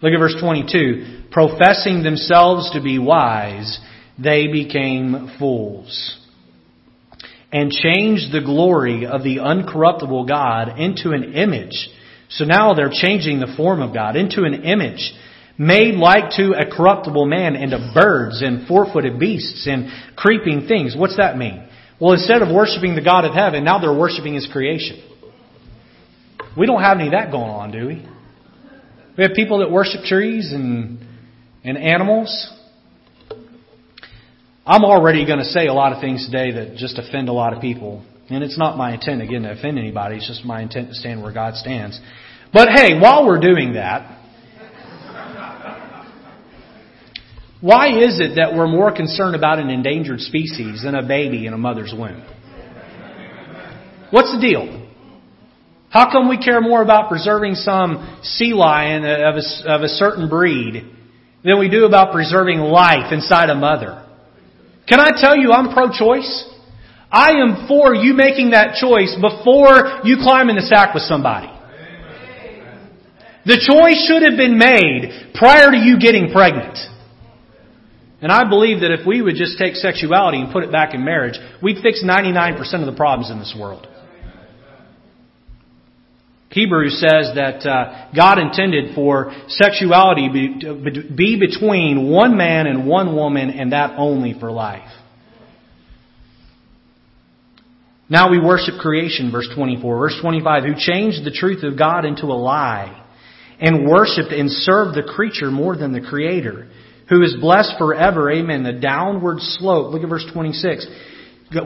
Look at verse 22. Professing themselves to be wise, they became fools and changed the glory of the uncorruptible God into an image. So now they're changing the form of God into an image made like to a corruptible man and to birds and four-footed beasts and creeping things. What's that mean? Well, instead of worshiping the God of heaven, now they're worshiping His creation. We don't have any of that going on, do we? We have people that worship trees and, and animals. I'm already going to say a lot of things today that just offend a lot of people. And it's not my intent, again, to offend anybody. It's just my intent to stand where God stands. But hey, while we're doing that, Why is it that we're more concerned about an endangered species than a baby in a mother's womb? What's the deal? How come we care more about preserving some sea lion of a, of a certain breed than we do about preserving life inside a mother? Can I tell you I'm pro-choice? I am for you making that choice before you climb in the sack with somebody. The choice should have been made prior to you getting pregnant. And I believe that if we would just take sexuality and put it back in marriage, we'd fix 99% of the problems in this world. Hebrews says that uh, God intended for sexuality be, to be between one man and one woman, and that only for life. Now we worship creation, verse 24. Verse 25, who changed the truth of God into a lie, and worshiped and served the creature more than the Creator who is blessed forever. Amen. The downward slope. Look at verse 26.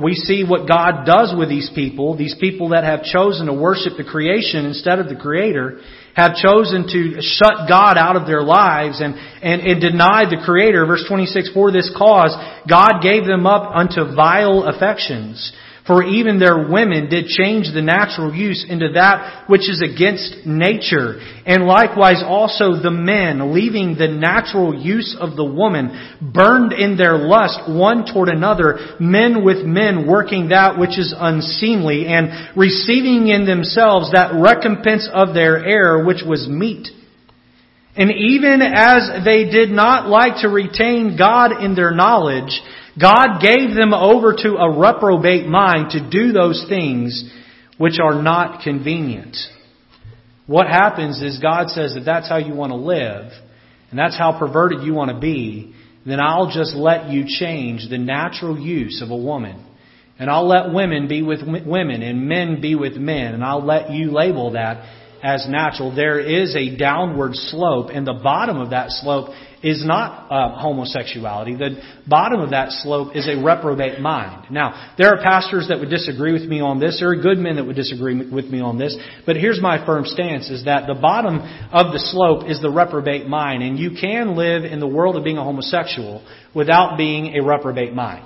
We see what God does with these people, these people that have chosen to worship the creation instead of the Creator, have chosen to shut God out of their lives and, and, and denied the Creator. Verse 26, for this cause, God gave them up unto vile affections. For even their women did change the natural use into that which is against nature. And likewise also the men, leaving the natural use of the woman, burned in their lust one toward another, men with men working that which is unseemly, and receiving in themselves that recompense of their error which was meet. And even as they did not like to retain God in their knowledge, God gave them over to a reprobate mind to do those things which are not convenient. What happens is God says that that's how you want to live, and that's how perverted you want to be, then I'll just let you change the natural use of a woman. And I'll let women be with women and men be with men, and I'll let you label that as natural. There is a downward slope, and the bottom of that slope is not uh, homosexuality. The bottom of that slope is a reprobate mind. Now, there are pastors that would disagree with me on this. There are good men that would disagree with me on this. But here's my firm stance is that the bottom of the slope is the reprobate mind. And you can live in the world of being a homosexual without being a reprobate mind.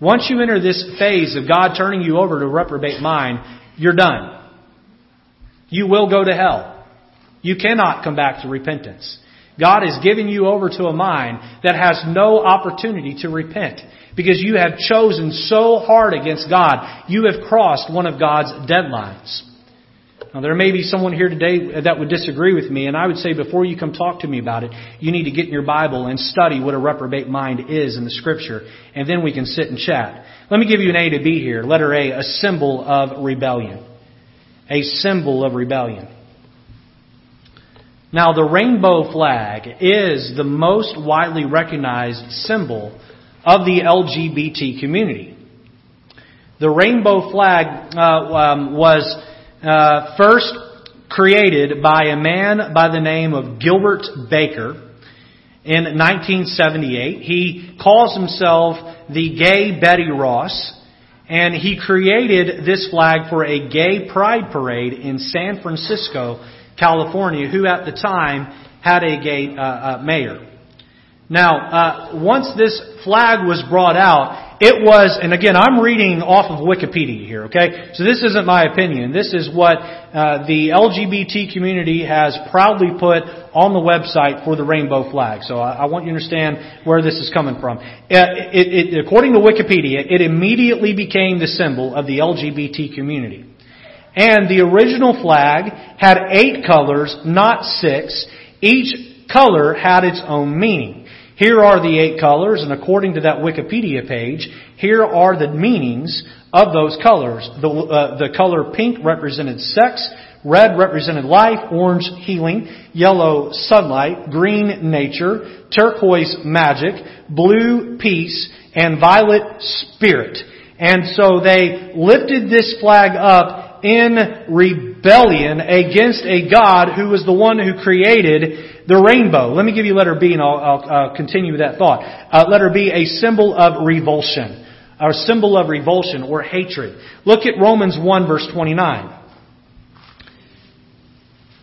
Once you enter this phase of God turning you over to reprobate mind, you're done. You will go to hell. You cannot come back to repentance. God has given you over to a mind that has no opportunity to repent because you have chosen so hard against God. You have crossed one of God's deadlines. Now, there may be someone here today that would disagree with me, and I would say before you come talk to me about it, you need to get in your Bible and study what a reprobate mind is in the Scripture, and then we can sit and chat. Let me give you an A to B here. Letter A, a symbol of rebellion. A symbol of rebellion. Now, the rainbow flag is the most widely recognized symbol of the LGBT community. The rainbow flag uh, um, was uh, first created by a man by the name of Gilbert Baker in 1978. He calls himself the Gay Betsy Ross, and he created this flag for a gay pride parade in San Francisco, California, who at the time had a gay uh, uh, mayor. Now, uh, once this flag was brought out, it was, and again, I'm reading off of Wikipedia here, okay? So this isn't my opinion. This is what uh, the LGBT community has proudly put on the website for the rainbow flag. So I, I want you to understand where this is coming from. It, it, it, according to Wikipedia, it immediately became the symbol of the LGBT community. And the original flag had eight colors, not six. Each color had its own meaning. Here are the eight colors, and according to that Wikipedia page, here are the meanings of those colors. The, uh, the color pink represented sex, red represented life, orange healing, yellow sunlight, green nature, turquoise magic, blue peace, and violet spirit. And so they lifted this flag up in rebellion against a God who was the one who created the rainbow. Let me give you letter B and I'll, I'll uh, continue with that thought. Uh, letter B, a symbol of revulsion. Or symbol of revulsion or hatred. Look at Romans 1 verse 29.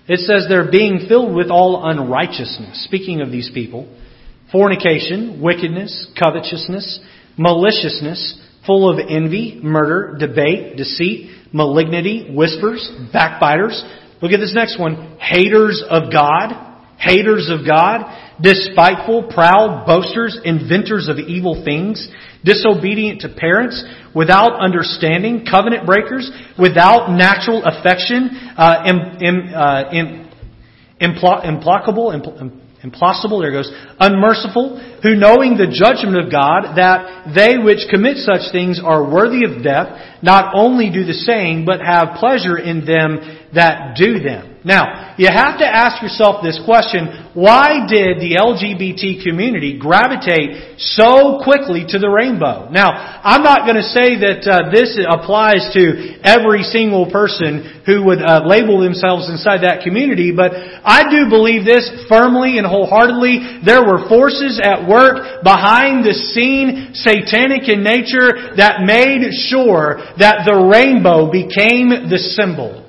It says they're being filled with all unrighteousness. Speaking of these people, fornication, wickedness, covetousness, maliciousness, full of envy, murder, debate, deceit, malignity, whispers, backbiters. Look at this next one. Haters of God haters of God, despiteful, proud, boasters, inventors of evil things, disobedient to parents, without understanding, covenant breakers, without natural affection, uh, uh, Im, impl- implacable, impl- implacable, there goes, unmerciful, who knowing the judgment of God, that they which commit such things are worthy of death, not only do the same, but have pleasure in them that do them. Now, you have to ask yourself this question, why did the LGBT community gravitate so quickly to the rainbow? Now, I'm not going to say that uh, this applies to every single person who would uh, label themselves inside that community, but I do believe this firmly and wholeheartedly. There were forces at work behind the scene, satanic in nature, that made sure that the rainbow became the symbol.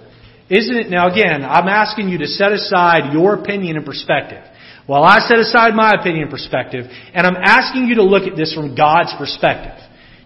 Isn't it? Now again, I'm asking you to set aside your opinion and perspective. While I set aside my opinion and perspective, and I'm asking you to look at this from God's perspective.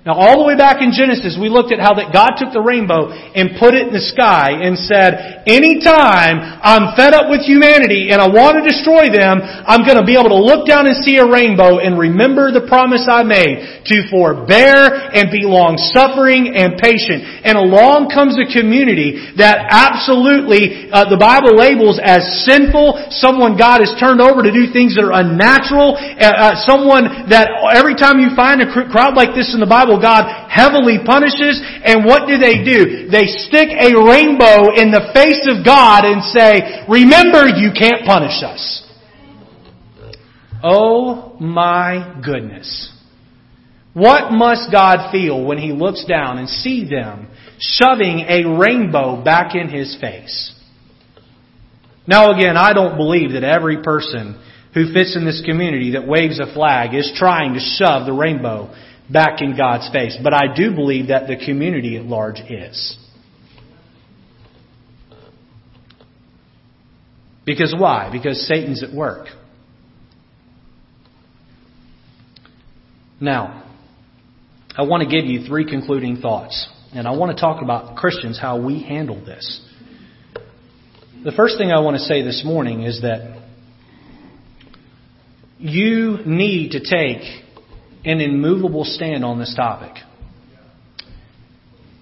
Now, all the way back in Genesis, we looked at how that God took the rainbow and put it in the sky and said, anytime I'm fed up with humanity and I want to destroy them, I'm going to be able to look down and see a rainbow and remember the promise I made to forbear and be long suffering and patient. And along comes a community that absolutely uh, the Bible labels as sinful, someone God has turned over to do things that are unnatural, uh, uh, someone that every time you find a crowd like this in the Bible, God heavily punishes. And what do they do? They stick a rainbow in the face of God and say, remember you can't punish us. Oh my goodness. What must God feel when He looks down and see them shoving a rainbow back in His face? Now again, I don't believe that every person who fits in this community that waves a flag is trying to shove the rainbow back in God's face. But I do believe that the community at large is. Because why? Because Satan's at work. Now, I want to give you three concluding thoughts. And I want to talk about Christians, how we handle this. The first thing I want to say this morning is that you need to take an immovable stand on this topic.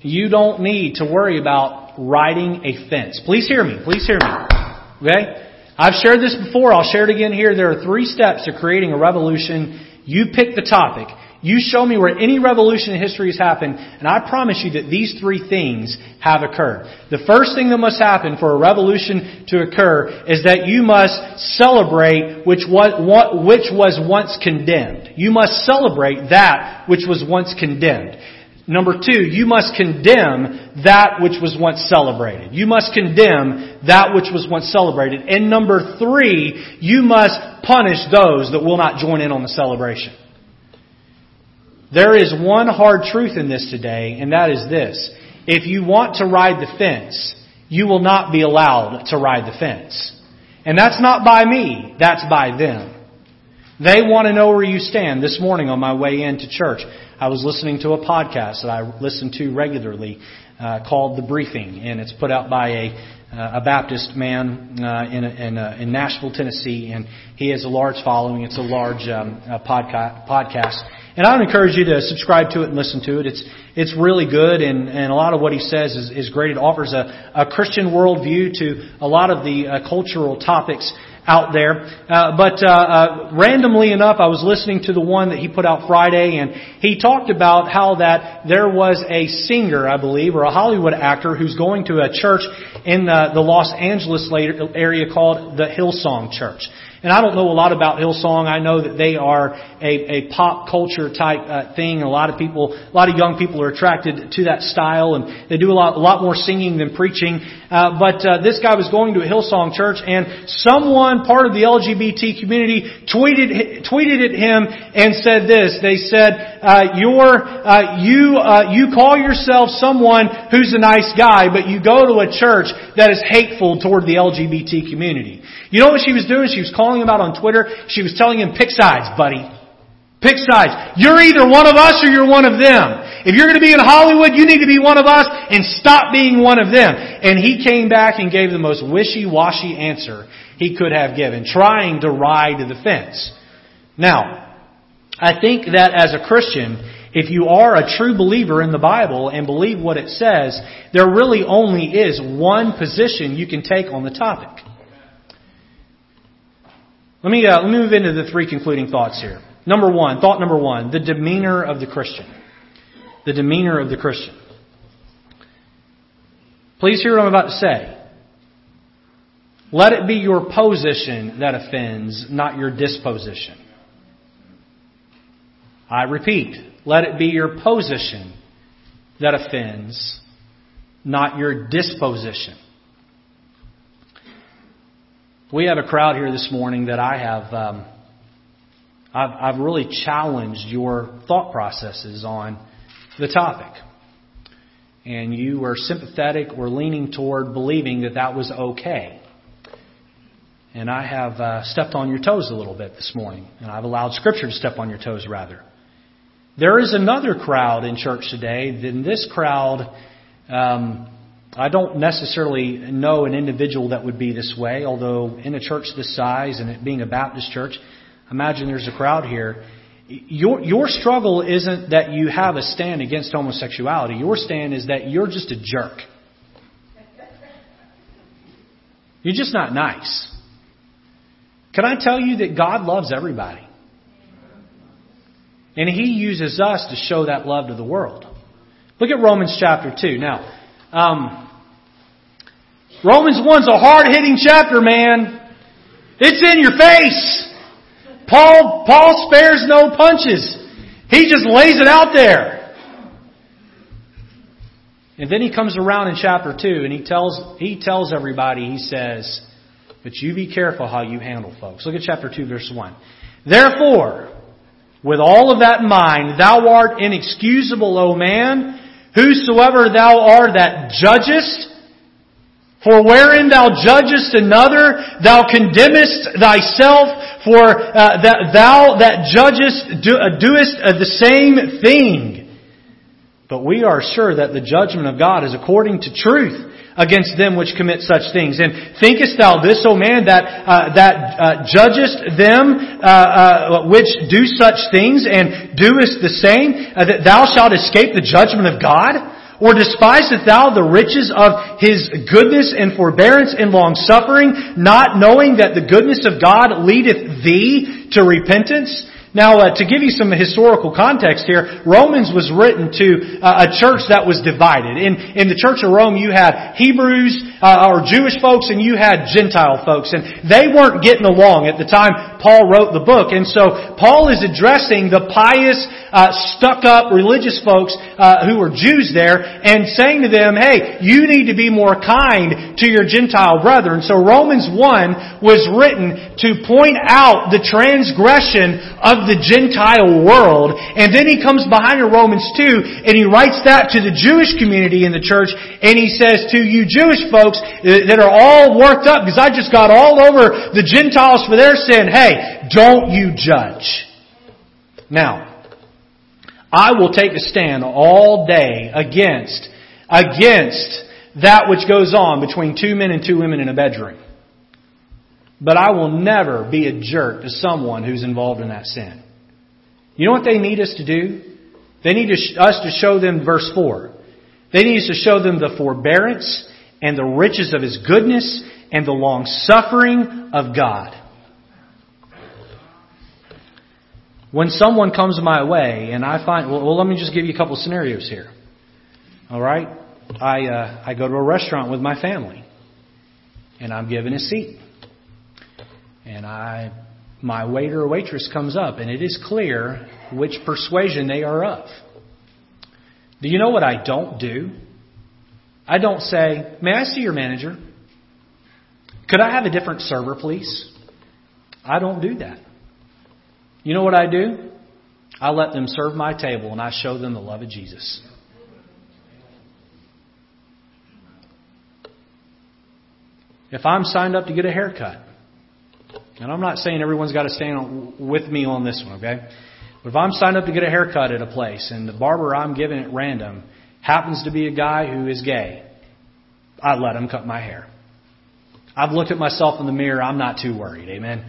You don't need to worry about riding a fence. Please hear me. Please hear me. Okay? I've shared this before. I'll share it again here. There are three steps to creating a revolution. You pick the topic. You show me where any revolution in history has happened, and I promise you that these three things have occurred. The first thing that must happen for a revolution to occur is that you must celebrate which was, which was once condemned. You must celebrate that which was once condemned. Number two, you must condemn that which was once celebrated. You must condemn that which was once celebrated. And number three, you must punish those that will not join in on the celebration. There is one hard truth in this today, and that is this. If you want to ride the fence, you will not be allowed to ride the fence. And that's not by me, that's by them. They want to know where you stand. This morning on my way into church, I was listening to a podcast that I listen to regularly uh, called The Briefing, and it's put out by a, uh, a Baptist man uh, in, in, uh, in Nashville, Tennessee, and he has a large following. It's a large um, podca- podcast. And I would encourage you to subscribe to it and listen to it. It's it's really good, and, and a lot of what he says is, is great. It offers a, a Christian worldview to a lot of the uh, cultural topics out there. Uh, but uh, uh, randomly enough, I was listening to the one that he put out Friday, and he talked about how that there was a singer, I believe, or a Hollywood actor who's going to a church in the, the Los Angeles area called the Hillsong Church. And I don't know a lot about Hillsong. I know that they are a, a pop culture type uh, thing. A lot of people, a lot of young people are attracted to that style, and they do a lot, a lot more singing than preaching. Uh, but uh, this guy was going to a Hillsong church, and someone, part of the LGBT community, tweeted tweeted at him and said this. They said, uh, "You're uh, you uh, you call yourself someone who's a nice guy, but you go to a church that is hateful toward the LGBT community." You know what she was doing? She was calling him out on Twitter. She was telling him, pick sides, buddy. Pick sides. You're either one of us or you're one of them. If you're going to be in Hollywood, you need to be one of us and stop being one of them. And he came back and gave the most wishy-washy answer he could have given, trying to ride the fence. Now, I think that as a Christian, if you are a true believer in the Bible and believe what it says, there really only is one position you can take on the topic. Let me, uh, let me move into the three concluding thoughts here. Number one, thought number one, the demeanor of the Christian. The demeanor of the Christian. Please hear what I'm about to say. Let it be your position that offends, not your disposition. I repeat, let it be your position that offends, not your disposition. We have a crowd here this morning that I have, um, I've, I've really challenged your thought processes on the topic. And you were sympathetic or leaning toward believing that that was okay. And I have uh, stepped on your toes a little bit this morning, and I've allowed Scripture to step on your toes rather. There is another crowd in church today. than this crowd um, I don't necessarily know an individual that would be this way, although in a church this size and it being a Baptist church, imagine there's a crowd here. Your, your struggle isn't that you have a stand against homosexuality. Your stand is that you're just a jerk. You're just not nice. Can I tell you that God loves everybody? And He uses us to show that love to the world. Look at Romans chapter 2. Now, um, Romans 1's a hard hitting chapter, man. It's in your face. Paul, Paul spares no punches. He just lays it out there. And then he comes around in chapter 2 and he tells, he tells everybody, he says, but you be careful how you handle folks. Look at chapter 2 verse 1. Therefore, with all of that in mind, thou art inexcusable, O man, whosoever thou art that judgest, for wherein thou judgest another, thou condemnest thyself, for uh, that thou that judgest do, uh, doest uh, the same thing. But we are sure that the judgment of God is according to truth against them which commit such things. And thinkest thou this, O man, that uh, that uh, judgest them uh, which do such things and doest the same, that thou shalt escape the judgment of God? Or despisest thou the riches of his goodness and forbearance and long suffering, not knowing that the goodness of God leadeth thee to repentance? Now, uh, to give you some historical context here, Romans was written to uh, a church that was divided. In, in the church of Rome, you had Hebrews uh, or Jewish folks, and you had Gentile folks, and they weren't getting along at the time Paul wrote the book. And so Paul is addressing the pious, uh, stuck-up religious folks uh, who were Jews there and saying to them, hey, you need to be more kind to your Gentile brethren. So Romans 1 was written to point out the transgression of the Gentile world. And then he comes behind in Romans 2 and he writes that to the Jewish community in the church and he says to you Jewish folks that are all worked up because I just got all over the Gentiles for their sin, hey, don't you judge. Now, I will take a stand all day against, against that which goes on between two men and two women in a bedroom. But I will never be a jerk to someone who's involved in that sin. You know what they need us to do? They need us to show them verse 4. They need us to show them the forbearance and the riches of His goodness and the long suffering of God. When someone comes my way and I find, well, well let me just give you a couple scenarios here. All right? I, uh, I go to a restaurant with my family and I'm given a seat. And I, my waiter or waitress comes up and it is clear which persuasion they are of. Do you know what I don't do? I don't say, May I see your manager? Could I have a different server, please? I don't do that. You know what I do? I let them serve my table and I show them the love of Jesus. If I'm signed up to get a haircut, and I'm not saying everyone's got to stand with me on this one, okay? But if I'm signed up to get a haircut at a place and the barber I'm giving at random happens to be a guy who is gay, I let him cut my hair. I've looked at myself in the mirror. I'm not too worried. Amen.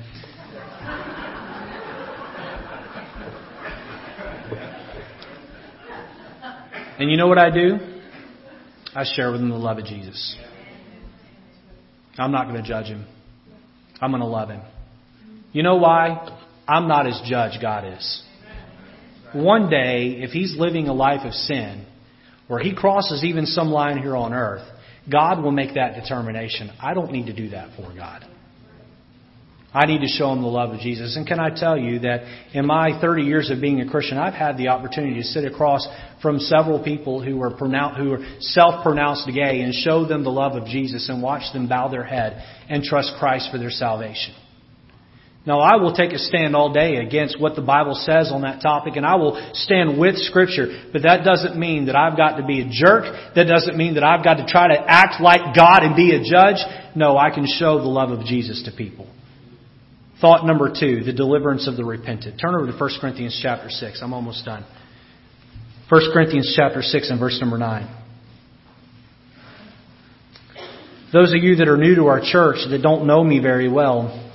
And you know what I do? I share with him the love of Jesus. I'm not going to judge him. I'm going to love him. You know why? I'm not his judge, God is. One day, if he's living a life of sin, where he crosses even some line here on earth, God will make that determination. I don't need to do that for God. I need to show them the love of Jesus. And can I tell you that in my 30 years of being a Christian, I've had the opportunity to sit across from several people who were pronounced, who were self-pronounced gay and show them the love of Jesus and watch them bow their head and trust Christ for their salvation. Now, I will take a stand all day against what the Bible says on that topic, and I will stand with Scripture. But that doesn't mean that I've got to be a jerk. That doesn't mean that I've got to try to act like God and be a judge. No, I can show the love of Jesus to people. Thought number two, the deliverance of the repentant. Turn over to 1 Corinthians chapter 6. I'm almost done. 1 Corinthians chapter 6 and verse number 9. Those of you that are new to our church that don't know me very well,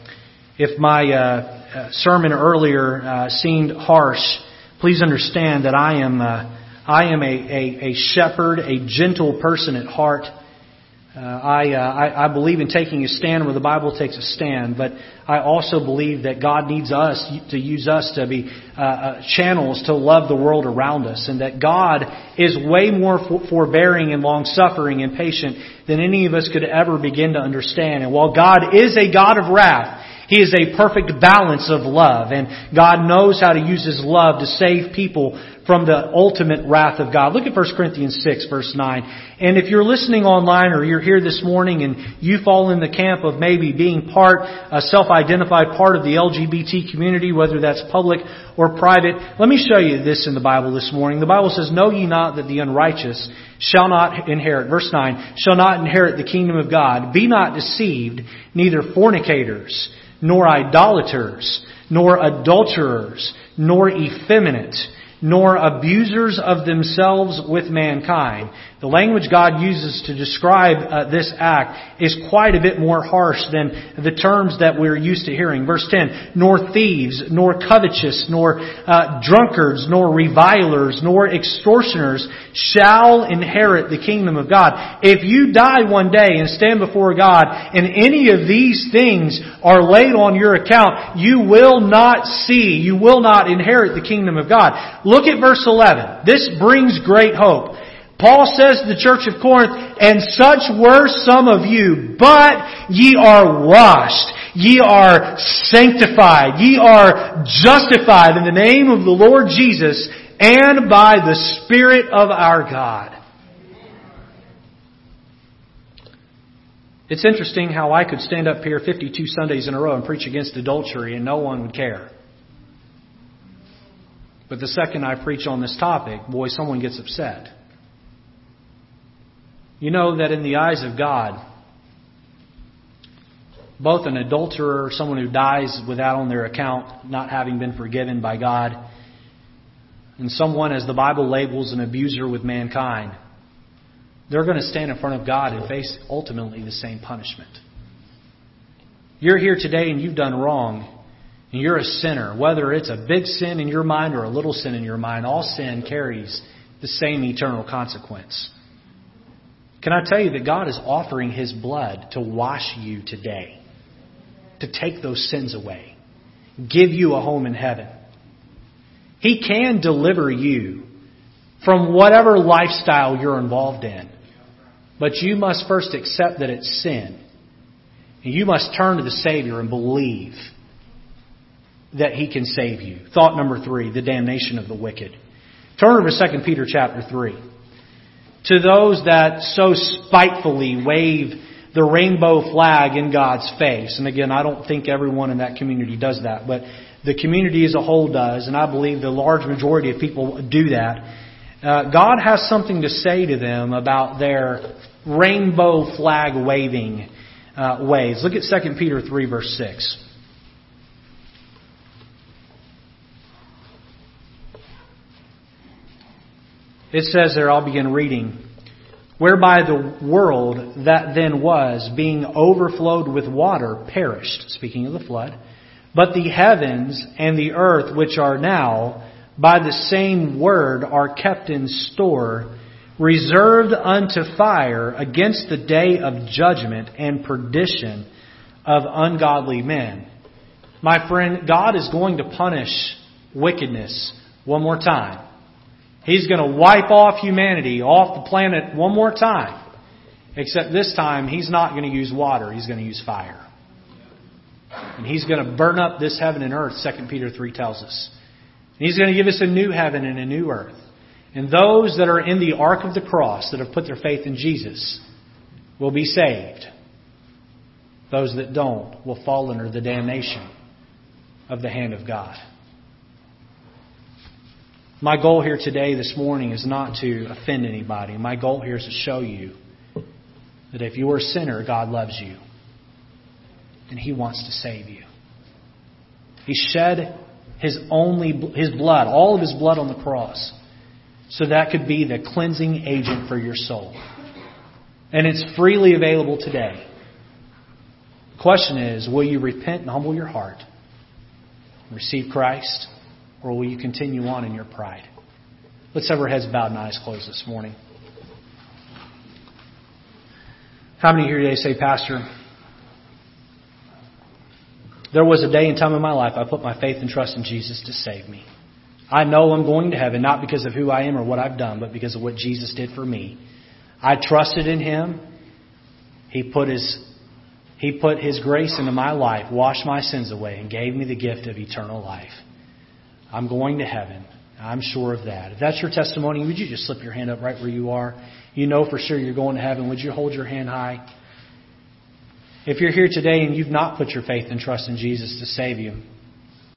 if my uh, uh, sermon earlier uh, seemed harsh, please understand that I am uh, I am a, a, a, shepherd, a gentle person at heart. Uh, I, uh, I, I believe in taking a stand where the Bible takes a stand, but I also believe that God needs us to use us to be uh, channels to love the world around us, and that God is way more for- forbearing and long suffering and patient than any of us could ever begin to understand. And while God is a God of wrath, he is a perfect balance of love, and God knows how to use His love to save people from the ultimate wrath of God. Look at 1 Corinthians 6 verse 9. And if you're listening online or you're here this morning and you fall in the camp of maybe being part, a self-identified part of the LGBT community, whether that's public or private, let me show you this in the Bible this morning. The Bible says, Know ye not that the unrighteous shall not inherit, verse 9, shall not inherit the kingdom of God. Be not deceived, neither fornicators, nor idolaters, nor adulterers, nor effeminate, nor abusers of themselves with mankind. The language God uses to describe uh, this act is quite a bit more harsh than the terms that we're used to hearing. Verse 10, nor thieves, nor covetous, nor uh, drunkards, nor revilers, nor extortioners shall inherit the kingdom of God. If you die one day and stand before God and any of these things are laid on your account, you will not see, you will not inherit the kingdom of God. Look at verse 11. This brings great hope. Paul says to the church of Corinth, And such were some of you, but ye are washed, Ye are sanctified. Ye are justified in the name of the Lord Jesus and by the Spirit of our God. It's interesting how I could stand up here 52 Sundays in a row and preach against adultery and no one would care. But the second I preach on this topic, boy, someone gets upset. You know that in the eyes of God, both an adulterer, someone who dies without on their account not having been forgiven by God, and someone, as the Bible labels, an abuser with mankind, they're going to stand in front of God and face ultimately the same punishment. You're here today and you've done wrong, and you're a sinner. Whether it's a big sin in your mind or a little sin in your mind, all sin carries the same eternal consequence. Can I tell you that God is offering His blood to wash you today, to take those sins away, give you a home in heaven? He can deliver you from whatever lifestyle you're involved in. But you must first accept that it's sin. And you must turn to the Savior and believe that He can save you. Thought number three, the damnation of the wicked. Turn over to 2 Peter chapter 3. To those that so spitefully wave the rainbow flag in God's face, and again, I don't think everyone in that community does that, but the community as a whole does, and I believe the large majority of people do that. Uh, God has something to say to them about their rainbow flag waving uh, ways. Look at 2 Peter 3, verse 6. It says there, I'll begin reading. Whereby the world that then was, being overflowed with water, perished, speaking of the flood. But the heavens and the earth, which are now, by the same word, are kept in store, reserved unto fire against the day of judgment and perdition of ungodly men. My friend, God is going to punish wickedness one more time. He's going to wipe off humanity off the planet one more time. Except this time, He's not going to use water, He's going to use fire. And He's going to burn up this heaven and earth, 2 Peter 3 tells us. And He's going to give us a new heaven and a new earth. And those that are in the ark of the cross that have put their faith in Jesus will be saved. Those that don't will fall under the damnation of the hand of God. My goal here today, this morning, is not to offend anybody. My goal here is to show you that if you're a sinner, God loves you. And He wants to save you. He shed His only, His blood, all of His blood on the cross, so that could be the cleansing agent for your soul. And it's freely available today. The question is, will you repent and humble your heart? Receive Christ? Or will you continue on in your pride? Let's have our heads bowed and eyes closed this morning. How many here today say, Pastor, there was a day and time in my life I put my faith and trust in Jesus to save me. I know I'm going to heaven, not because of who I am or what I've done, but because of what Jesus did for me. I trusted in Him. He put His, He put His grace into my life, washed my sins away, and gave me the gift of eternal life. I'm going to heaven. I'm sure of that. If that's your testimony, would you just slip your hand up right where you are? You know for sure you're going to heaven. Would you hold your hand high? If you're here today and you've not put your faith and trust in Jesus to save you,